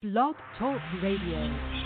Blog Talk Radio.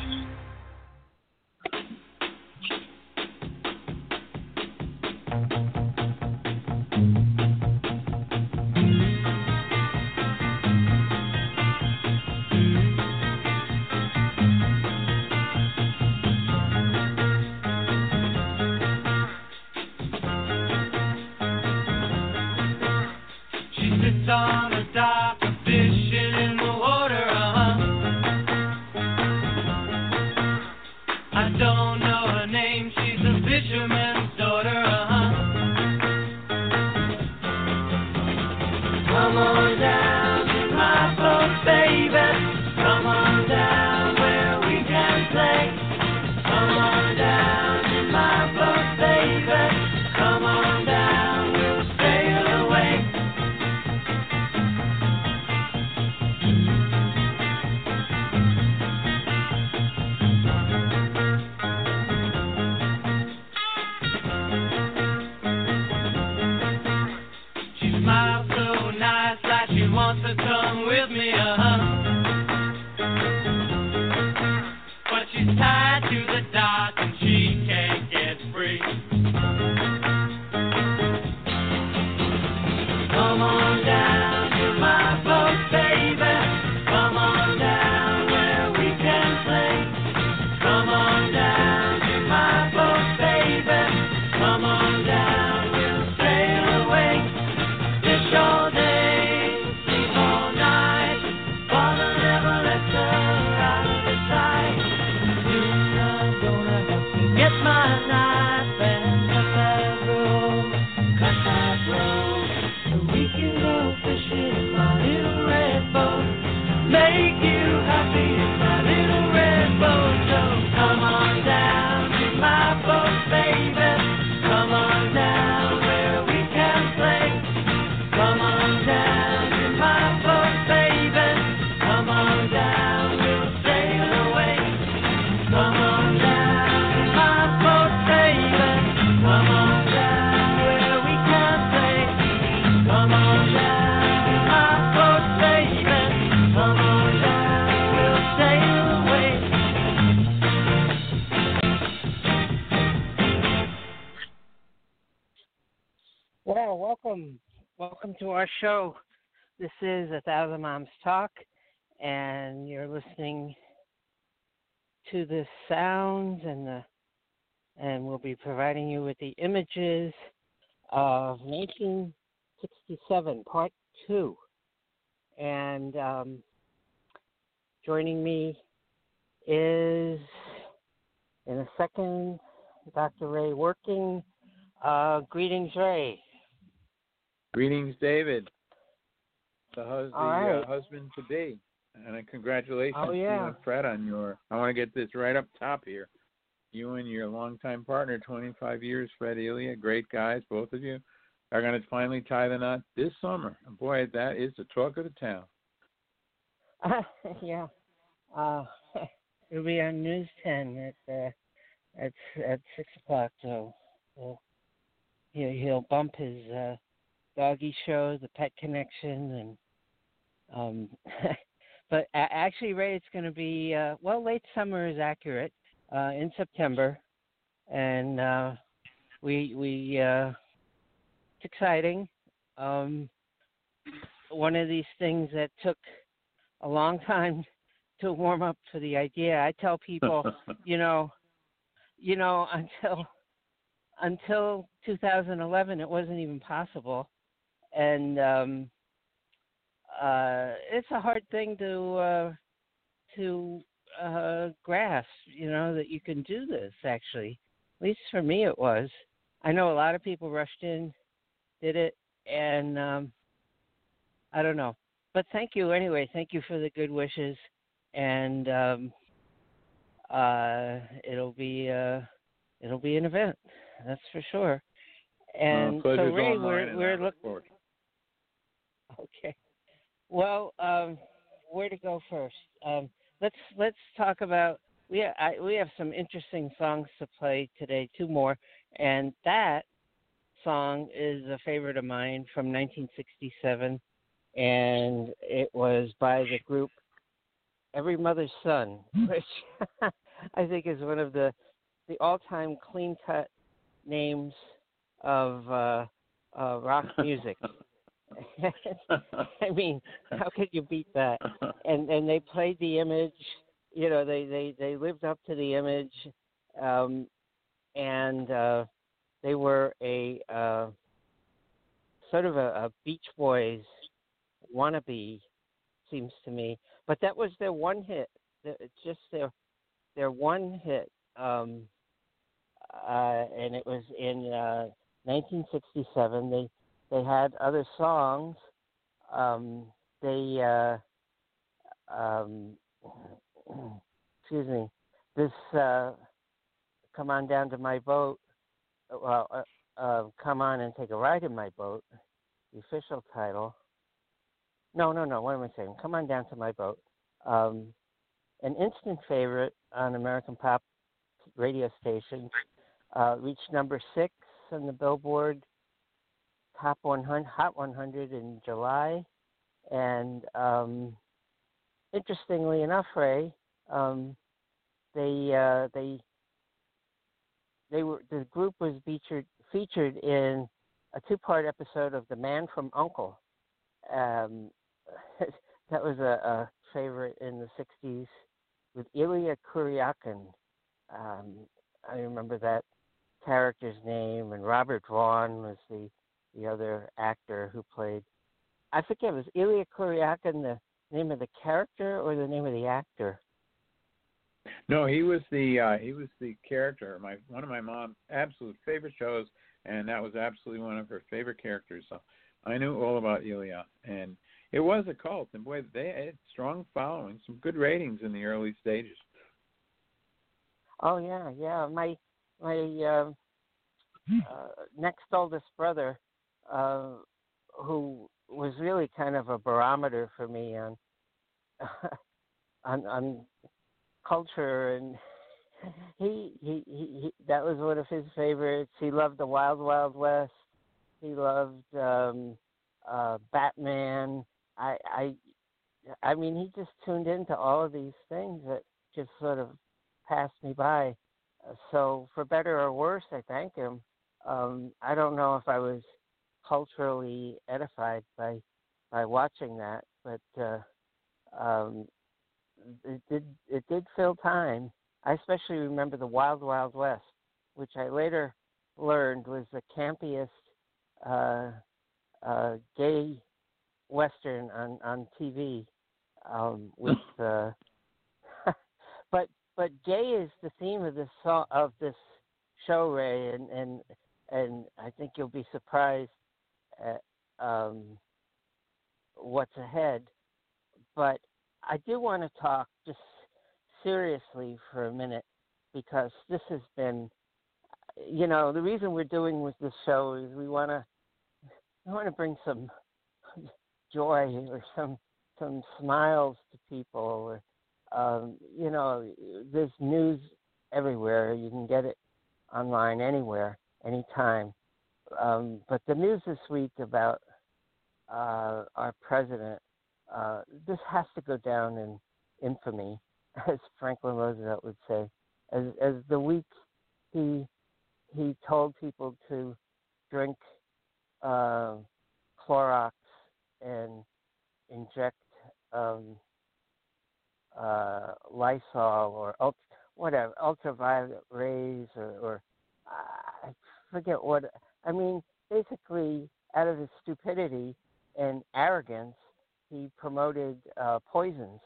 A Thousand Moms Talk, and you're listening to the sounds and the, and we'll be providing you with the images of 1967, Part Two, and um, joining me is in a second Dr. Ray Working. Uh, greetings, Ray. Greetings, David. The, hus- the All right. uh, husband to be. And congratulations Oh, to you yeah. and Fred on your. I want to get this right up top here. You and your longtime partner, 25 years, Fred Elia, great guys, both of you, are going to finally tie the knot this summer. And boy, that is the talk of the town. yeah. Uh, it'll be on News 10 at uh, at at six o'clock. So he'll he'll bump his uh, doggy show, the Pet Connection, and um. but actually, Ray, it's going to be uh, well. Late summer is accurate. Uh, in September, and uh, we we uh, it's exciting. Um, one of these things that took a long time to warm up to the idea. I tell people, you know, you know, until until 2011, it wasn't even possible, and um, uh, it's a hard thing to uh, to uh, grasp. You know that you can do this. Actually, at least for me, it was. I know a lot of people rushed in, did it, and um, I don't know. But thank you anyway. Thank you for the good wishes, and um, uh, it'll be uh, it'll be an event. That's for sure. And uh, so Ray, we're we're look look okay. Well, um, where to go first? Um, let's let's talk about we I, we have some interesting songs to play today, two more, and that song is a favorite of mine from 1967, and it was by the group Every Mother's Son, which I think is one of the the all-time clean-cut names of uh, uh, rock music. I mean, how could you beat that? And and they played the image. You know, they they they lived up to the image, um, and uh, they were a uh, sort of a, a Beach Boys wannabe, seems to me. But that was their one hit. It's just their their one hit, um, uh, and it was in uh, 1967. They they had other songs. Um, they uh, um, excuse me. This uh, come on down to my boat. Well, uh, uh, come on and take a ride in my boat. The official title. No, no, no. What am I saying? Come on down to my boat. Um, an instant favorite on American pop radio stations. Uh, reached number six on the Billboard Top 100, Hot 100 in July, and um, interestingly enough, Ray, um, they uh, they they were the group was featured featured in a two-part episode of The Man from Uncle. Um, that was a, a favorite in the '60s with Illya Kuryakin. Um, I remember that character's name, and Robert Vaughn was the the other actor who played. I forget was Illya Kuryakin the name of the character or the name of the actor? No, he was the uh, he was the character. My one of my mom's absolute favorite shows, and that was absolutely one of her favorite characters. So I knew all about Illya, and it was a cult. And boy, they had strong following, some good ratings in the early stages. Oh yeah, yeah. My my uh, uh, next oldest brother, uh, who was really kind of a barometer for me on on on culture and he, he he he that was one of his favorites. He loved the Wild Wild West. He loved um uh Batman. I I I mean he just tuned into all of these things that just sort of passed me by. So for better or worse, I thank him. Um I don't know if I was culturally edified by by watching that, but uh um it did it did fill time. I especially remember the Wild Wild West, which I later learned was the campiest uh, uh, gay western on on TV. Um, with uh, but but gay is the theme of this song of this show, Ray, and and and I think you'll be surprised at um, what's ahead. But I do want to talk just seriously for a minute because this has been, you know, the reason we're doing with this show is we want to, we want to bring some joy or some some smiles to people. Or, um, you know, there's news everywhere. You can get it online anywhere, anytime. Um, but the news this week about uh, our president uh, this has to go down in infamy, as Franklin Roosevelt would say. As as the week he he told people to drink uh, Clorox and inject um, uh, Lysol or ult- whatever ultraviolet rays or, or I forget what. I mean, basically, out of his stupidity and arrogance, he promoted uh, poisons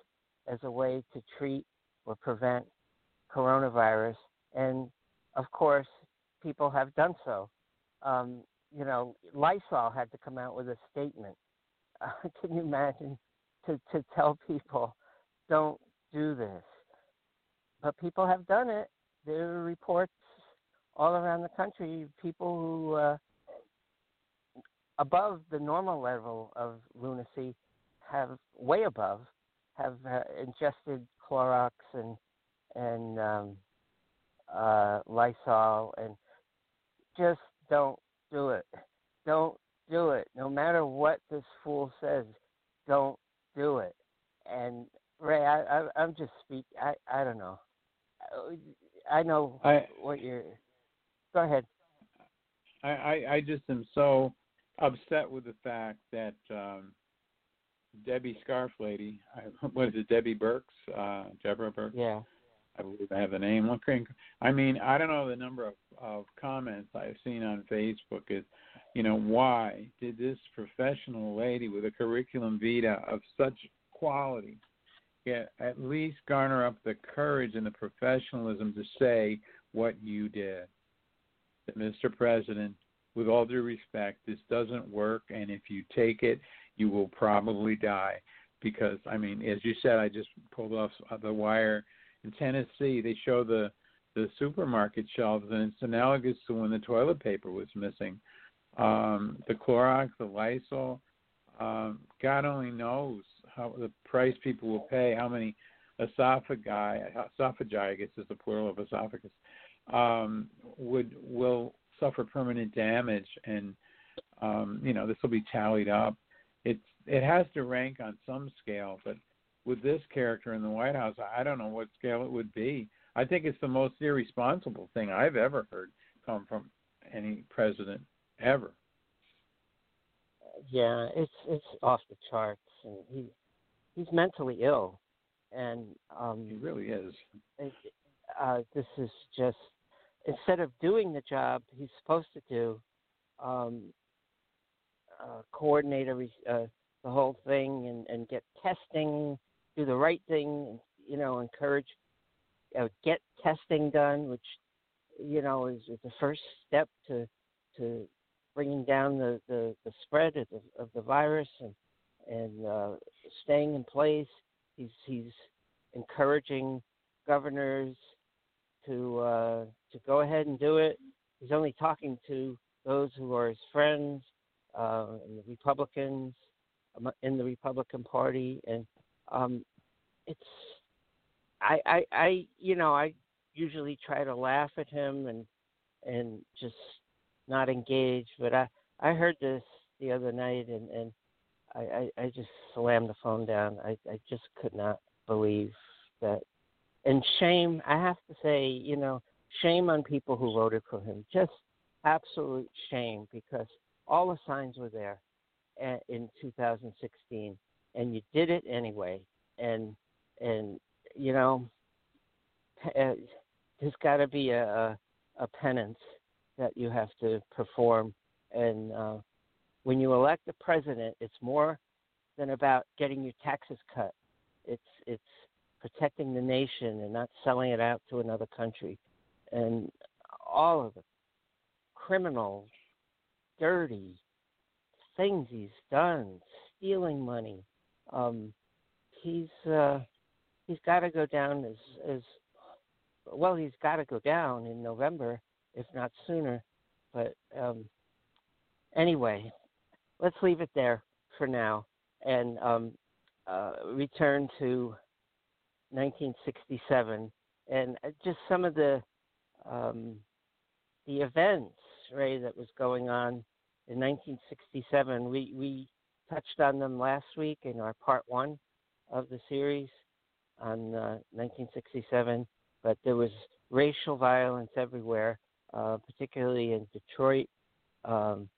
as a way to treat or prevent coronavirus, and of course, people have done so. Um, you know, Lysol had to come out with a statement. Uh, can you imagine to to tell people, don't do this? But people have done it. There are reports all around the country, people who uh, above the normal level of lunacy have way above have uh, ingested Clorox and and um, uh, Lysol and just don't do it. Don't do it. No matter what this fool says, don't do it. And Ray, I, I I'm just speak. I I don't know. I know I what you're. Go ahead. I, I, I just am so upset with the fact that um, Debbie Scarf Lady, I, what is it, Debbie Birx, uh, Deborah Birx? Yeah. I believe I have the name. I mean, I don't know the number of, of comments I've seen on Facebook is, you know, why did this professional lady with a curriculum vitae of such quality get at least garner up the courage and the professionalism to say what you did? That Mr. President, with all due respect, this doesn't work, and if you take it, you will probably die. Because I mean, as you said, I just pulled off the wire in Tennessee. They show the the supermarket shelves, and it's analogous to when the toilet paper was missing. Um, the Clorox, the Lysol, um, God only knows how the price people will pay. How many esophagi, esophagi, I guess is the plural of esophagus, um, would will suffer permanent damage, and um, you know this will be tallied up. It's it has to rank on some scale, but with this character in the White House, I don't know what scale it would be. I think it's the most irresponsible thing I've ever heard come from any president ever. Yeah, it's it's off the charts, and he he's mentally ill, and um, He really is. uh, this is just instead of doing the job he's supposed to do, um, uh, coordinate every, uh, the whole thing and, and get testing, do the right thing, and, you know, encourage, uh, get testing done, which you know is, is the first step to to bringing down the, the, the spread of the, of the virus and and uh, staying in place. He's he's encouraging governors to uh, to go ahead and do it. He's only talking to those who are his friends uh, and the Republicans um, in the Republican Party, and um, it's I, I I you know I usually try to laugh at him and and just not engage, but I I heard this the other night and and I I, I just slammed the phone down. I I just could not believe that and shame i have to say you know shame on people who voted for him. Just absolute shame because all the signs were there in 2016 and you did it anyway. And and you know uh, there's got to be a, a a penance that you have to perform. And uh when you elect a president it's more than about getting your taxes cut. It's it's protecting the nation and not selling it out to another country. And all of the criminal, dirty things he's done, stealing money. Um, he's uh, he's got to go down as as well. He's got to go down in November, if not sooner. But um, anyway, let's leave it there for now and um, uh, return to 1967 and uh, just some of the um, the events, Ray, that was going on in 1967. We we touched on them last week in our part one of the series on uh, 1967. But there was racial violence everywhere, uh, particularly in Detroit, um,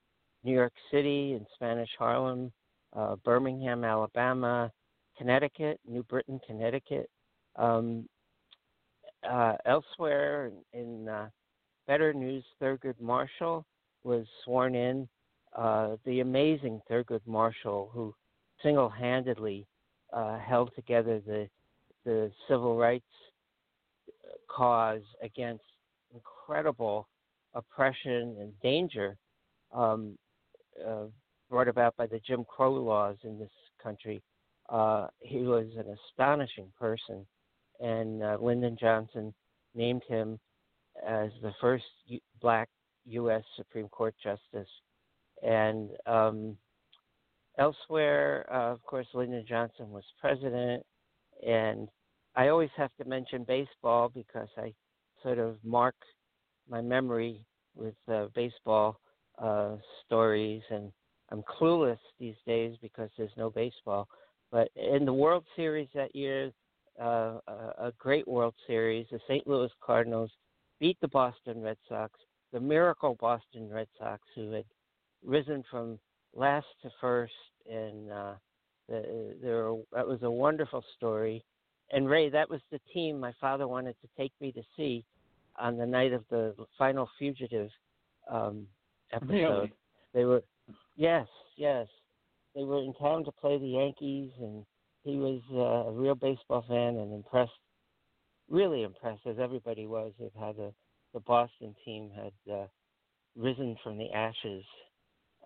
New York City, in Spanish Harlem, uh, Birmingham, Alabama, Connecticut, New Britain, Connecticut. Um, uh, elsewhere in, uh, Better News, Thurgood Marshall was sworn in. Uh, the amazing Thurgood Marshall, who single-handedly uh, held together the the civil rights cause against incredible oppression and danger um, uh, brought about by the Jim Crow laws in this country. Uh, he was an astonishing person, and uh, Lyndon Johnson named him as the first U- black U.S. Supreme Court justice. And um, elsewhere, uh, of course, Lyndon Johnson was president, and I always have to mention baseball because I sort of mark my memory with uh, baseball uh, stories, and I'm clueless these days because there's no baseball. But in the World Series that year, uh, a, a great World Series, the St. Louis Cardinals beat the Boston Red Sox, the miracle Boston Red Sox, who had risen from last to first, and uh, the, there that was a wonderful story. And Ray, that was the team my father wanted to take me to see on the night of the final fugitive um, episode. Really? They were, yes, yes, they were in town to play the Yankees, and he was uh, a real baseball fan and impressed, really impressed, as everybody was, with how the the Boston team had uh, risen from the ashes,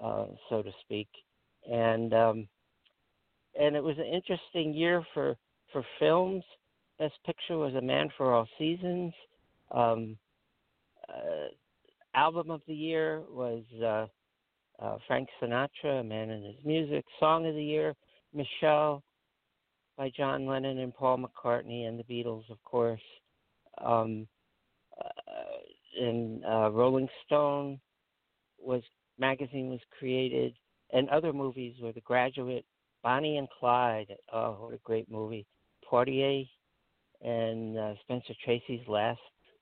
uh, so to speak, and um, and it was an interesting year for for films. Best Picture was A Man for All Seasons. Um, uh, album of the year was uh, uh, Frank Sinatra, A Man and His Music. Song of the year, Michelle by John Lennon and Paul McCartney and the Beatles, of course. Um, uh, and uh, Rolling Stone was magazine was created, and other movies were The Graduate, Bonnie and Clyde. Oh, what a great movie! Poitier and uh, Spencer Tracy's last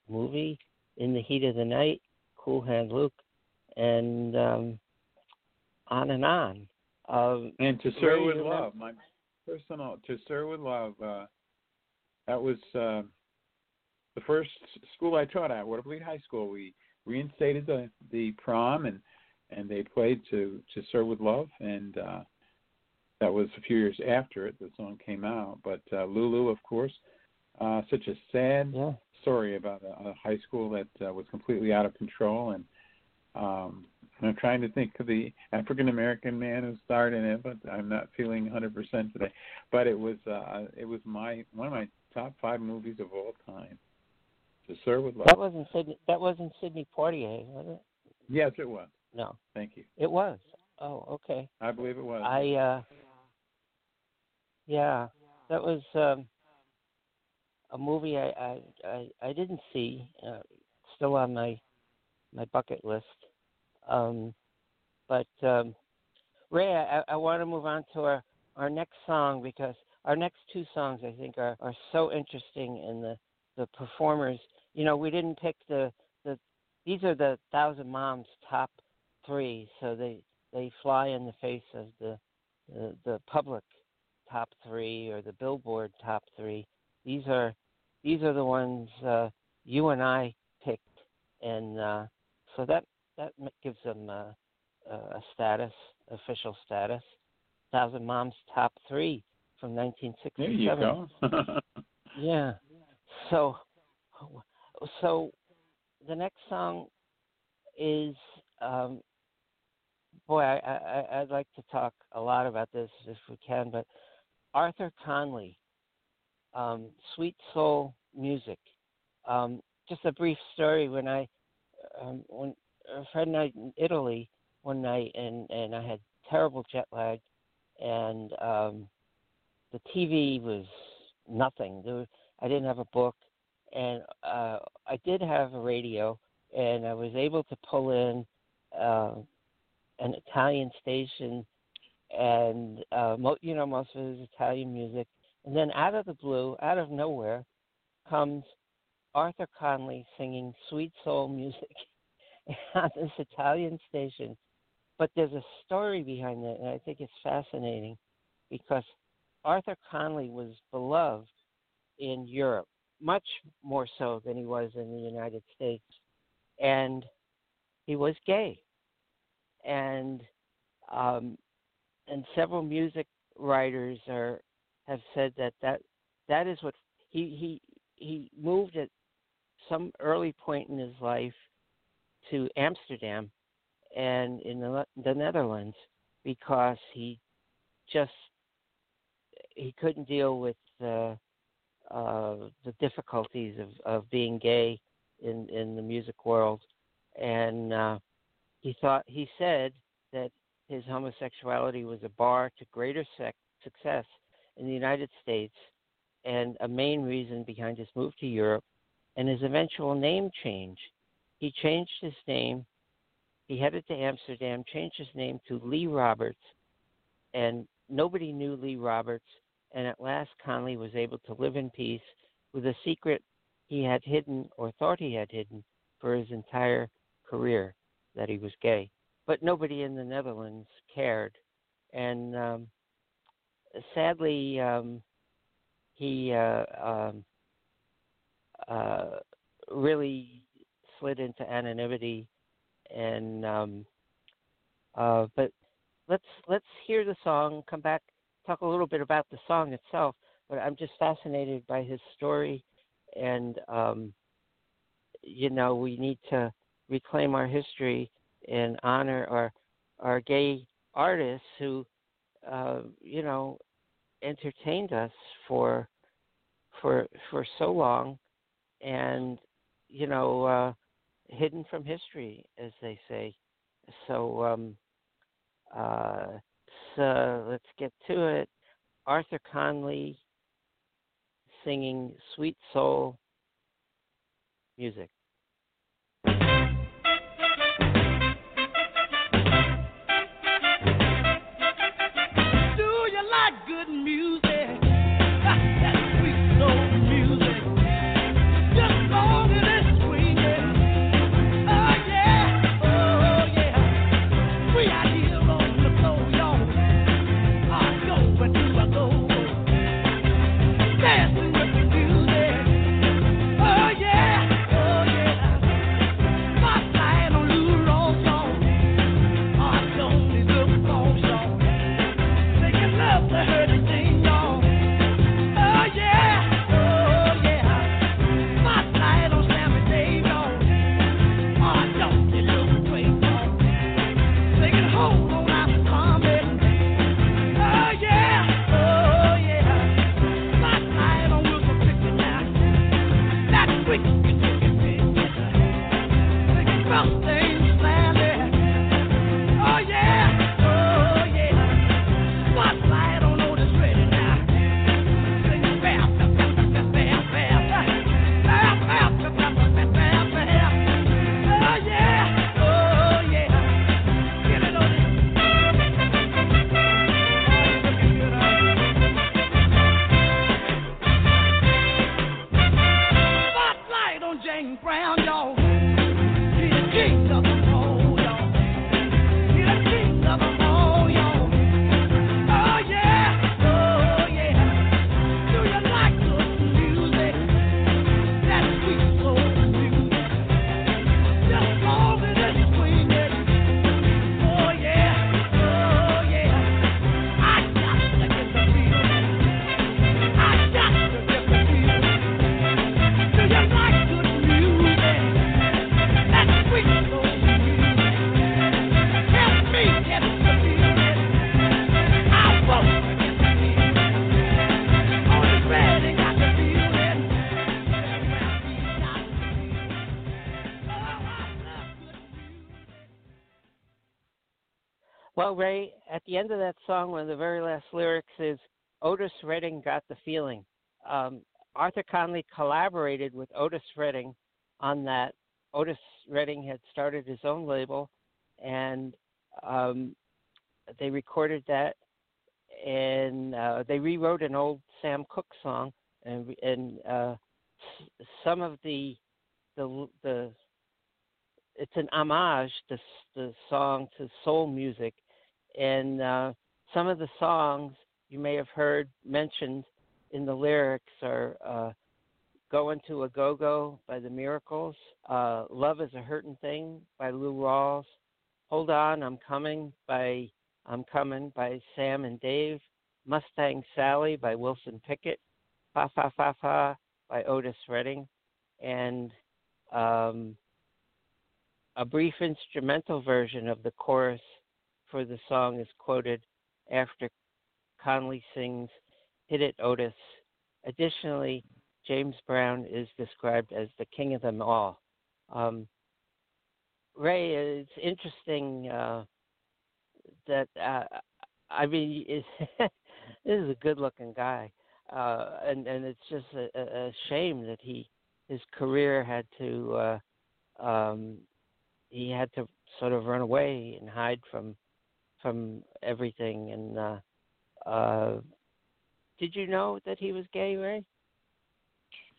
movie, In the Heat of the Night, Cool Hand Luke, and um, on and on. Um, And to Sir with Love, my personal to Sir with Love. Uh, that was uh, the first school I taught at, Watervliet High School. We reinstated the the prom and and they played to to Sir with Love and uh, that was a few years after it. The song came out, but uh, Lulu, of course, uh, such a sad yeah. story about a, a high school that uh, was completely out of control and um I'm trying to think of the African American man who starred in it, but I'm not feeling 100% today. But it was uh it was my one of my top 5 movies of all time. To Sir with Love. That wasn't Sidney. That wasn't Sidney Poitier, was it? yes, it was. No, Thank you. it was. Oh, okay. I believe it was. I uh yeah, that was um a movie I I I, I didn't see. Uh, still on my my bucket list. Um but um Ray, I, I want to move on to our our next song because our next two songs I think are are so interesting in the the performers. You know, we didn't pick the the these are the Thousand Moms top 3, so they they fly in the face of the the, the public top three or the Billboard top three. These are these are the ones uh, you and I picked, and uh, so that that gives them uh, a status, official status. Thousand Moms top three from 1967. there 1967. you go. Yeah. So, so the next song is, um, boy, I, I I'd like to talk a lot about this if we can, but Arthur Conley, um, Sweet Soul Music. Um, just a brief story. When I, um, when a friend I in Italy one night, and and I had terrible jet lag, and um, the TV was nothing. There was, I didn't have a book, and uh, I did have a radio, and I was able to pull in uh, an Italian station, and uh, mo- you know most of it is Italian music. And then out of the blue, out of nowhere, comes Arthur Conley singing sweet soul music on this Italian station. But there's a story behind it, and I think it's fascinating because Arthur Conley was beloved in Europe, much more so than he was in the United States. And he was gay. And um, and several music writers are have said that that, that is what he, he he moved at some early point in his life to Amsterdam and in the, the Netherlands because he just he couldn't deal with the uh, the difficulties of, of being gay in in the music world, and uh, he thought he said that his homosexuality was a bar to greater sec- success in the United States, and a main reason behind his move to Europe, and his eventual name change. He changed his name. He headed to Amsterdam, changed his name to Lee Roberts, and nobody knew Lee Roberts and at last Conley was able to live in peace with a secret he had hidden or thought he had hidden for his entire career that he was gay. But nobody in the Netherlands cared. And um, sadly, um, he uh, um, uh, really slid into anonymity. And um, uh, but let's let's hear the song. Come back, talk a little bit about the song itself. But I'm just fascinated by his story, and um, you know we need to reclaim our history and honor our our gay artists who uh, you know entertained us for for for so long and you know uh hidden from history as they say. So um uh so let's get to it. Arthur conley singing sweet soul music Ray, at the end of that song, one of the very last lyrics is Otis Redding got the feeling. Um, Arthur Conley collaborated with Otis Redding on that. Otis Redding had started his own label, and um, they recorded that, and uh, they rewrote an old Sam Cooke song, and and uh, some of the the the it's an homage to the song to soul music, and uh, some of the songs you may have heard mentioned in the lyrics are uh, "Going to a Go Go" by the Miracles, uh, "Love Is a Hurtin' Thing" by Lou Rawls, "Hold On, I'm Coming" by I'm Coming by Sam and Dave, "Mustang Sally" by Wilson Pickett, "Fa Fa Fa Fa" by Otis Redding, and um, a brief instrumental version of the chorus for the song is quoted after Conley sings Hit It Otis. Additionally, James Brown is described as the king of them all. Um, Ray, it's interesting uh, that, uh, I mean, this is a good looking guy. Uh, and, and it's just a, a a shame that he his career had to uh, um, he had to sort of run away and hide from from everything and uh uh did you know that he was gay, Ray?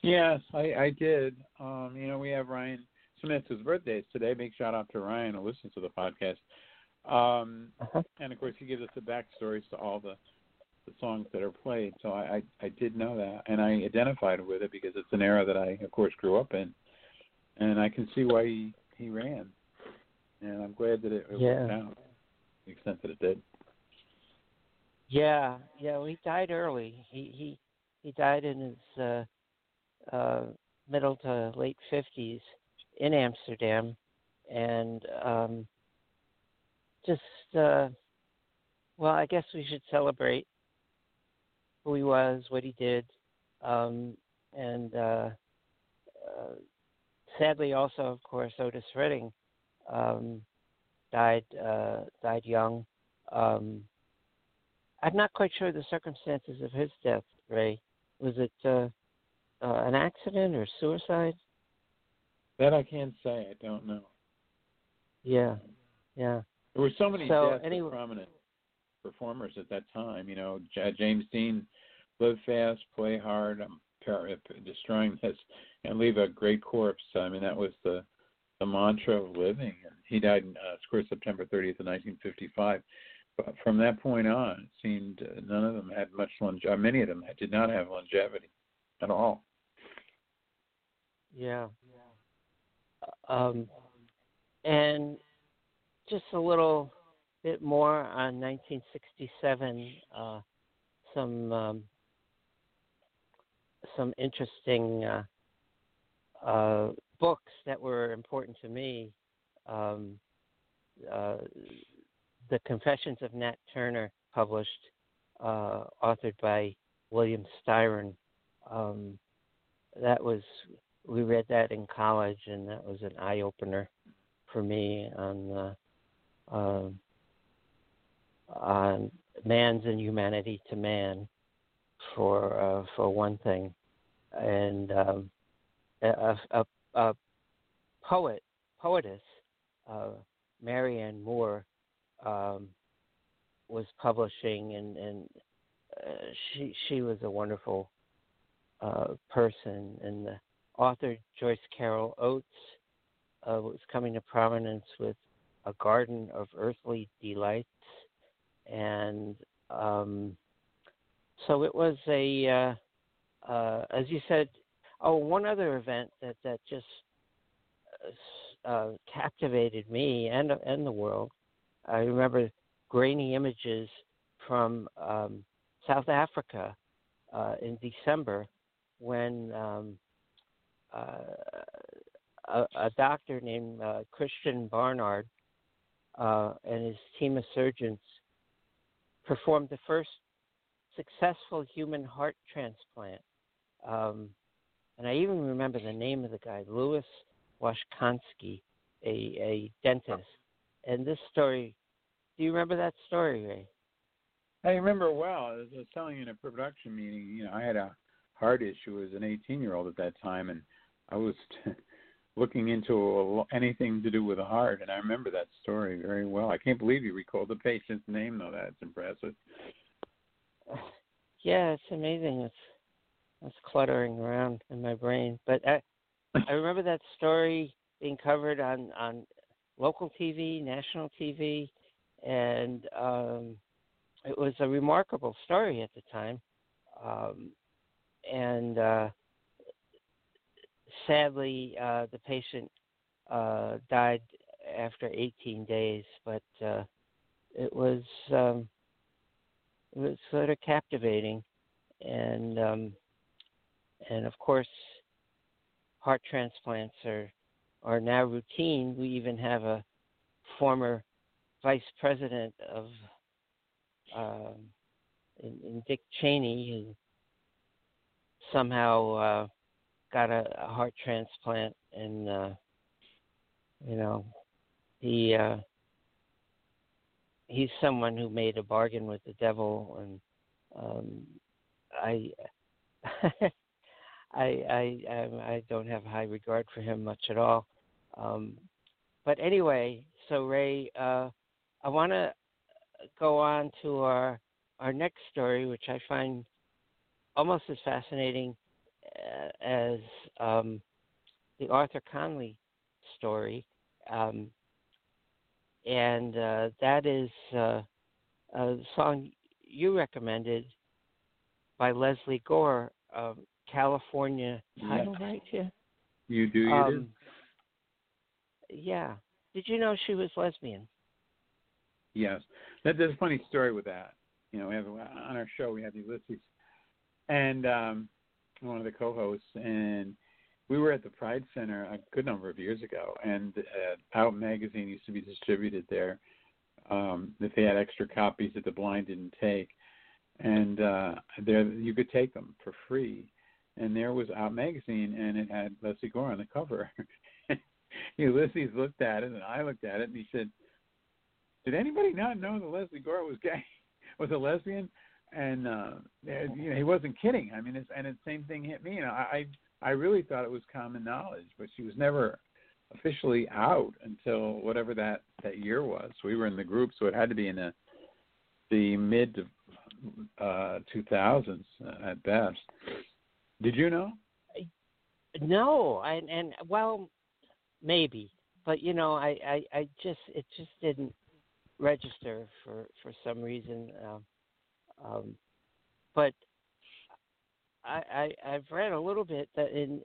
Yes, I, I did. Um, you know, we have Ryan Smith, whose birthday is today. Big shout out to Ryan who listens to the podcast. Um, Uh-huh. and of course, he gives us the backstories to all the the songs that are played. So I, I I did know that, and I identified with it because it's an era that I, of course, grew up in, and I can see why he he ran. And I'm glad that it, it Yeah. worked out the extent that it did. Yeah, yeah. Well, he died early. He he he died in his uh, uh, middle to late fifties in Amsterdam, and um, just uh, well, I guess we should celebrate who he was, what he did, um, and uh, uh, sadly, also, of course, Otis Redding um, died uh, died young. Um, I'm not quite sure the circumstances of his death, Ray. Was it uh, uh, an accident or suicide? That I can't say. I don't know. Yeah, yeah. There were so many So, deaths anyway- of prominent performers at that time. You know, J- James Dean, live fast, play hard, um, par- destroying this, and leave a great corpse. I mean, that was the the mantra of living. He died, in, uh, of course, September 30th of 1955. But from that point on, it seemed uh, none of them had much longevity. Many of them did not have longevity at all. Yeah. Um, and just a little bit more on 1967. Uh, some um, some interesting uh, uh, books that were important to me. Um, uh, the Confessions of Nat Turner, published, uh, authored by William Styron. Um, that was we read that in college, and that was an eye opener for me on uh, um on man's inhumanity to man, for uh, for one thing, and um, a, a, a poet poetess, uh, Marianne Moore, um, was publishing, and and uh, she she was a wonderful uh, person, and the author Joyce Carol Oates uh, was coming to prominence with a garden of earthly delights, and um, so it was a, uh, uh, as you said, oh, one other event that that just uh, captivated me and and the world. I remember grainy images from um, South Africa uh, in December when um, uh, a, a doctor named uh, Christiaan Barnard uh, and his team of surgeons performed the first successful human heart transplant. Um, and I even remember the name of the guy, Louis Washkansky, a, a dentist. And this story, do you remember that story, Ray? I remember well. As I was telling you in a production meeting, you know, I had a heart issue as an 18 year old at that time, and I was looking into a, anything to do with the heart, and I remember that story very well. I can't believe you recall the patient's name, though. That's impressive. Yeah, it's amazing. It's it's cluttering around in my brain, but I I remember that story being covered on on local TV, national TV, and um, it was a remarkable story at the time. Um, and uh, sadly, uh, the patient uh, died after 18 days, but uh, it was um, it was sort of captivating, and um, and of course, heart transplants are are now routine. We even have a former vice president of um, in, in Dick Cheney who somehow uh, got a, a heart transplant, and uh, you know he uh, he's someone who made a bargain with the devil, and um, I. I, I I I don't have high regard for him much at all, um, but anyway. So Ray, uh, I want to go on to our our next story, which I find almost as fascinating uh, as um, the Arthur Conley story, um, and uh, that is uh, a song you recommended by Lesley Gore, um, California title, Yeah. right? Yeah. You do, you do. Um, yeah. Did you know she was lesbian? Yes, that, there's a funny story with that. You know, we have on our show we have Ulysses, and um, one of the co-hosts, and we were at the Pride Center a good number of years ago, and uh, Out magazine used to be distributed there. Um, if they had extra copies that the blind didn't take, and uh, there you could take them for free. And there was Out magazine, and it had Lesley Gore on the cover. Ulysses looked at it, and I looked at it, and he said, "Did anybody not know that Lesley Gore was gay, was a lesbian?" And uh, you know, he wasn't kidding. I mean, it's, and the same thing hit me. Know, I I really thought it was common knowledge, but she was never officially out until whatever that that year was. We were in the group, so it had to be in the the mid uh, 2000s uh, at best. Did you know? No, and and well, maybe, but you know, I I, I just it just didn't register for for some reason. Um, um, but I, I I've read a little bit that in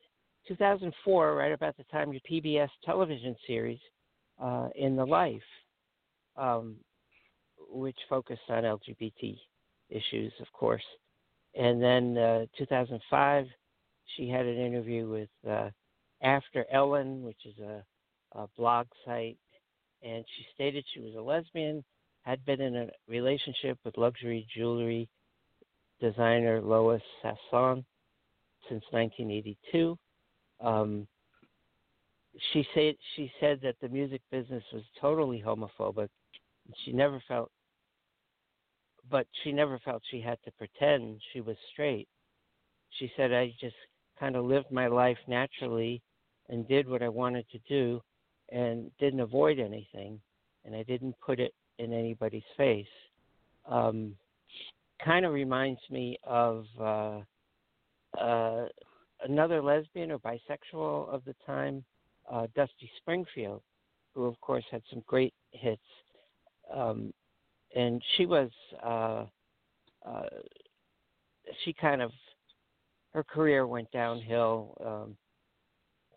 2004, right about the time your PBS television series, uh, in the Life, um, which focused on LGBT issues, of course, and then uh, 2005 she had an interview with uh, AfterEllen, which is a, a blog site, and she stated she was a lesbian, had been in a relationship with luxury jewelry designer Lois Sasson since 1982. Um, she said she said that the music business was totally homophobic. She never felt, but she never felt she had to pretend she was straight. She said, "I just kind of lived my life naturally and did what I wanted to do and didn't avoid anything and I didn't put it in anybody's face. Um, kind of reminds me of uh, uh, another lesbian or bisexual of the time, uh, Dusty Springfield, who of course had some great hits. Um, and she was, uh, uh, she kind of her career went downhill. Um,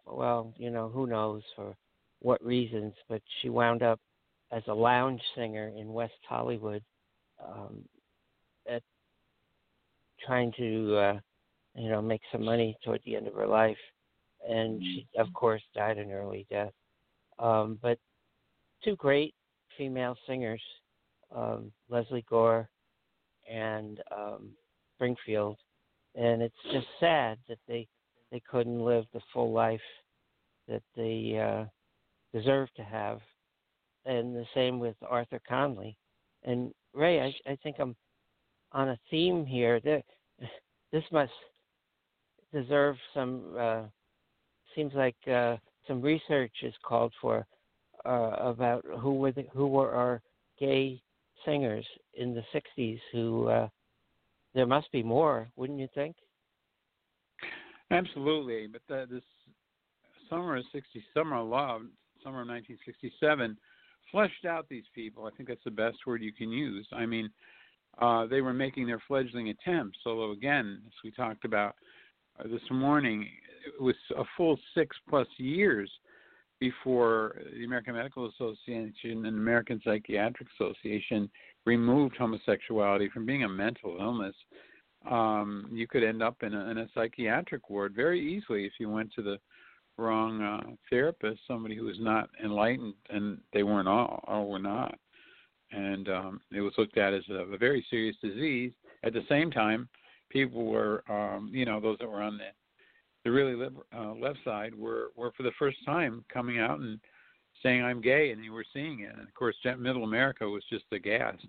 well, you know, who knows for what reasons, but she wound up as a lounge singer in West Hollywood, um, at trying to, uh, you know, make some money toward the end of her life, and she, of course, died an early death. Um, but two great female singers, um, Lesley Gore and um, Springfield and it's just sad that they they couldn't live the full life that they uh, deserve to have, and the same with Arthur Conley. And Ray, I, I think I'm on a theme here. That this must deserve some. Uh, seems like uh, some research is called for uh, about who were the, who were our gay singers in the '60s who uh, there must be more, wouldn't you think? Absolutely, but the, this summer of '60, summer of love, summer of 1967, fleshed out these people. I think that's the best word you can use. I mean, uh, they were making their fledgling attempts. Although, again, as we talked about uh, this morning, it was a full six plus years before the American Medical Association and American Psychiatric Association removed homosexuality from being a mental illness. Um, you could end up in a, in a psychiatric ward very easily if you went to the wrong uh, therapist, somebody who was not enlightened, and they weren't all, or were not. And um, it was looked at as a, a very serious disease. At the same time, people were, um, you know, those that were on the the really liber- uh, left side were were for the first time coming out and saying I'm gay, and you were seeing it. And of course, Middle America was just aghast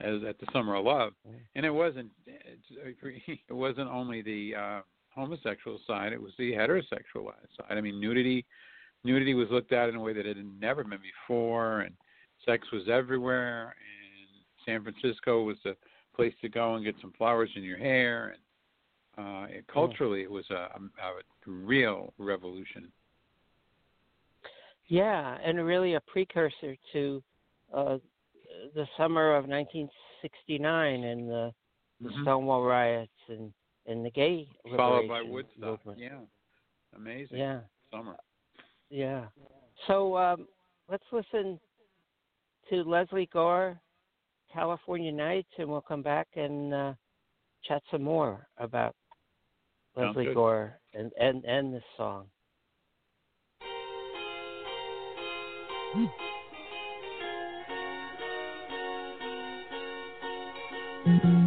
as at the Summer of Love, and it wasn't it wasn't only the uh, homosexual side; it was the heterosexual side. I mean, nudity nudity was looked at in a way that it had never been before, and sex was everywhere. And San Francisco was the place to go and get some flowers in your hair, and Uh, it, culturally, it was a, a, real revolution. Yeah, and really a precursor to uh, the summer of 1969 and the, the Mhm. Stonewall riots and and the gay Followed by Woodstock. movement. Yeah, amazing. Yeah, Summer. yeah. So um, let's listen to Lesley Gore, California Nights, and we'll come back and uh, chat some more about Sounds Lesley good. Gore and, and, and this song. Along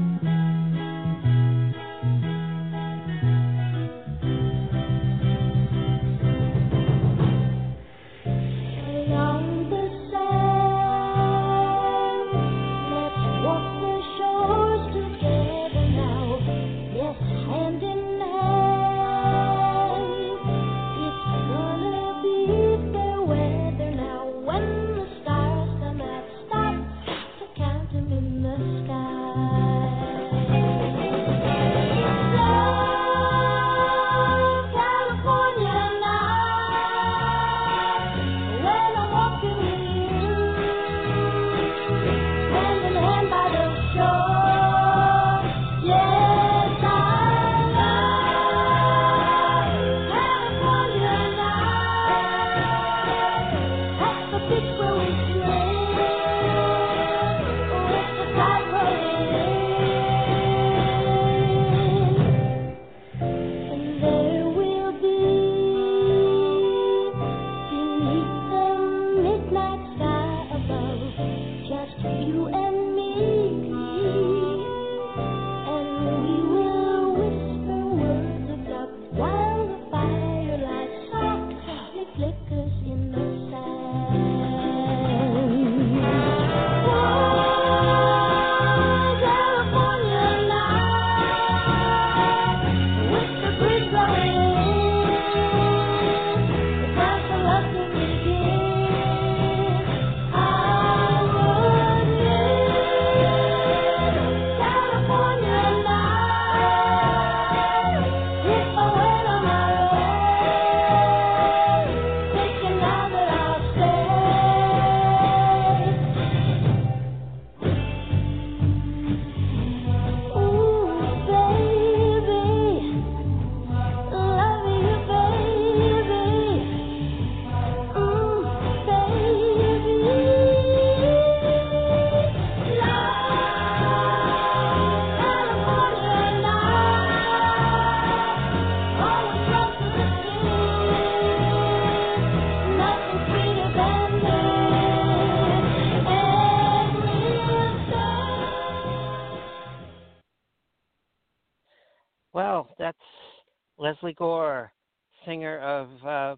of uh,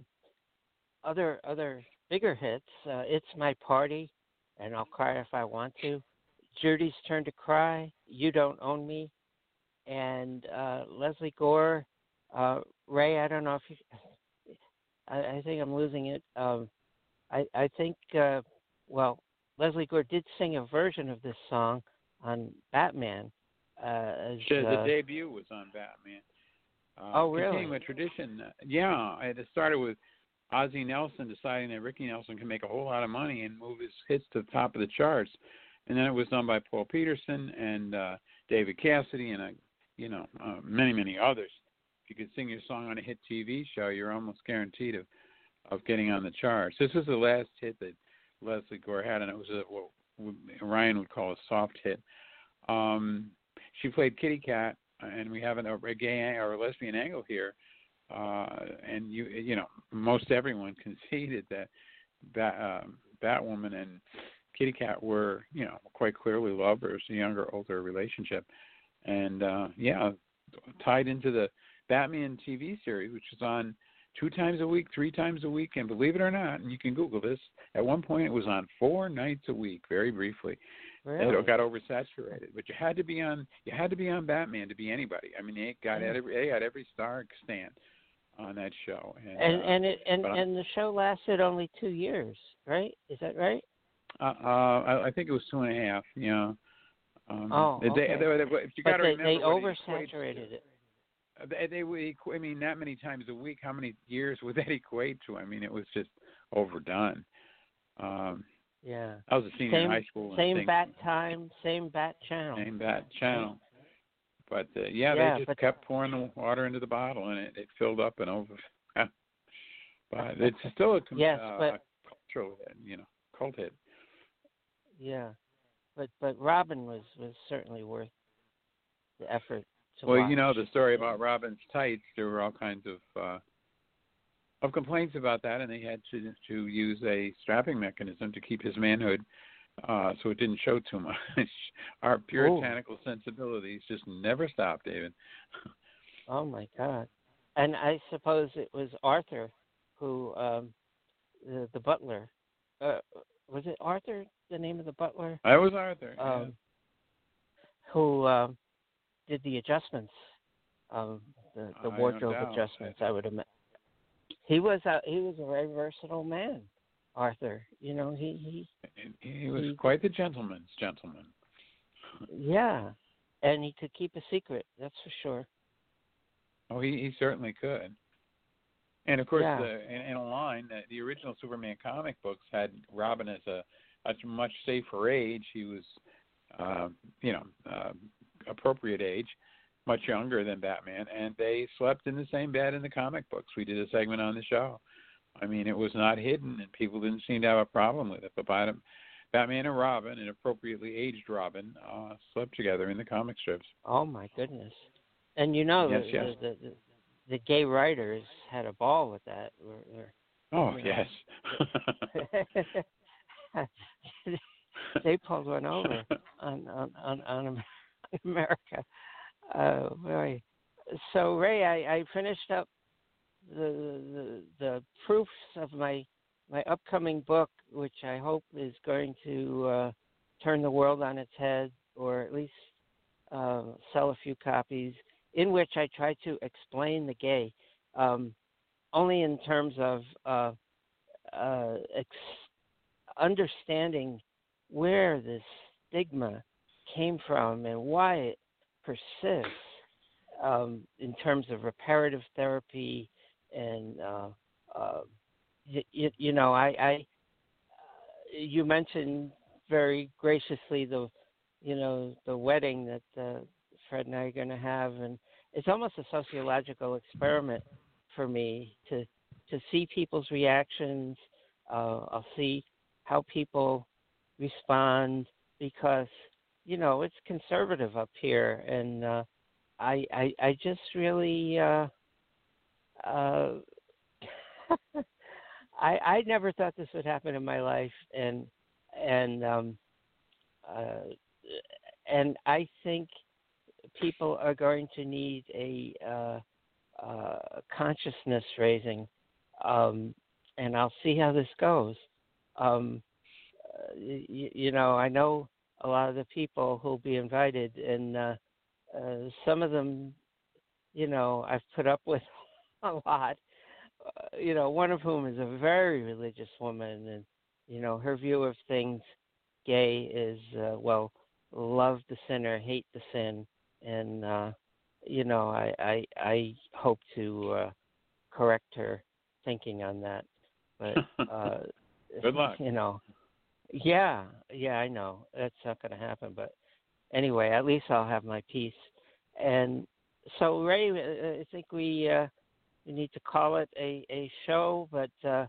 other other bigger hits. Uh, it's my party, and I'll cry if I want to. Judy's turn to cry. You don't own me, and uh, Lesley Gore. Uh, Ray, I don't know if you. I, I think I'm losing it. Um, I I think uh, well, Lesley Gore did sing a version of this song on Batman. Uh, as, The, the uh, debut was on Batman. Uh, Oh, really? Continuing a tradition. Yeah, it started with Ozzie Nelson deciding that Ricky Nelson can make a whole lot of money and move his hits to the top of the charts, and then it was done by Paul Petersen and uh, David Cassidy and uh, you know uh, many many others. If you could sing your song on a hit TV show, you're almost guaranteed of of getting on the charts. This was the last hit that Lesley Gore had, and it was a, what Ryan would call a soft hit. Um, she played Kitty Cat, and we have an, a gay or a lesbian angle here. Uh, and you you know most everyone conceded that that uh, Batwoman and Kitty Cat were you know quite clearly lovers, a younger older relationship, and uh, yeah, tied into the Batman TV series, which is on two times a week, three times a week, and believe it or not, and you can Google this. At one point, it was on four nights a week, very briefly. Really? It got oversaturated, but you had to be on. You had to be on Batman to be anybody. I mean, they got Yeah. every they had every star stand on that show. And and uh, and it and and the show lasted only two years, right? Is that right? uh, uh, I, I think it was two and a half. Yeah. Um, Oh, they, okay. they, they, if you got to they remember they oversaturated it. they, they would. equ- I mean, that many times a week. How many years would that equate to? I mean, it was just overdone. Um, Yeah. I was a senior Same in high school. same bat time, same bat channel. Same bat channel. But uh, yeah, Yeah, they just kept pouring the water into the bottle, and it, it filled up and over. but it's still a, Yes, uh, but- a cultural, you know, cult hit. Yeah. But but Robin was was certainly worth the effort Well, watch. you know the story about Robin's tights. There were all kinds of uh, of complaints about that, and they had to to use a strapping mechanism to keep his manhood, uh, so it didn't show too much. Our puritanical sensibilities just never stopped, David. Oh my God! And I suppose it was Arthur who, um, the the butler, uh, was it Arthur? The name of the butler, I was Arthur. yeah. um, who um, did the adjustments, um, the the wardrobe adjustments. I would imagine. He was a he was a very versatile man, Arthur. You know he And he was he- quite the gentleman's gentleman. yeah, and he could keep a secret. That's for sure. Oh, he, he certainly could. And of course, Yeah. the, in, in a line, uh, the original Superman comic books had Robin as a, a much safer age. He was, uh, you know, uh, appropriate age, much younger than Batman, and they slept in the same bed in the comic books. We did a segment on the show. I mean, it was not hidden, and people didn't seem to have a problem with it. But Bat- Batman and Robin, an appropriately aged Robin, uh, slept together in the comic strips. Oh my goodness! And you know Yes, the, yes. The, the the gay writers had a ball with that. Were- were- Oh yes. they pulled one over on on on, on America. Uh, boy. So Ray, I, I finished up the, the the proofs of my my upcoming book, which I hope is going to uh, turn the world on its head, or at least uh, sell a few copies. In which I try to explain the gay, um, only in terms of uh, uh, ex- understanding where this stigma came from and why it persists um, in terms of reparative therapy and uh, uh, y- y- you know I, I uh, you mentioned very graciously the you know the wedding that uh, Fred and I are going to have and it's almost a sociological experiment for me to to see people's reactions. Uh, I'll see how people respond because you know it's conservative up here, and uh, I, I I just really uh, uh, I I never thought this would happen in my life, and and um, uh, and I think people are going to need a uh, uh, consciousness raising, um, and I'll see how this goes. Um, you, you know, I know a lot of the people who'll be invited, and uh, uh, some of them, you know, I've put up with a lot. Uh, you know, one of whom is a very religious woman, and you know, her view of things, gay is uh, well, love the sinner, hate the sin, and uh, you know, I I, I hope to uh, correct her thinking on that, but. Uh, Good luck. You know, yeah, yeah, I know that's not going to happen. But anyway, at least I'll have my peace. And so, Ray, I think we uh, we need to call it a a show. But uh,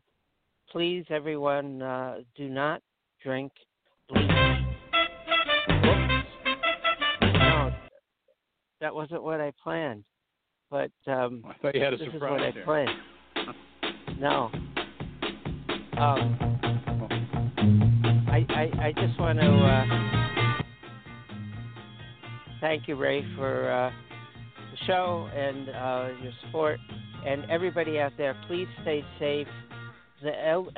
please, everyone, uh, do not drink bleach. No, that wasn't what I planned. But um, I thought you had a this is surprise what I there. planned. No. Um, I, I, I just want to uh, thank you, Ray, for uh, the show and uh, your support. And everybody out there, please stay safe. The L-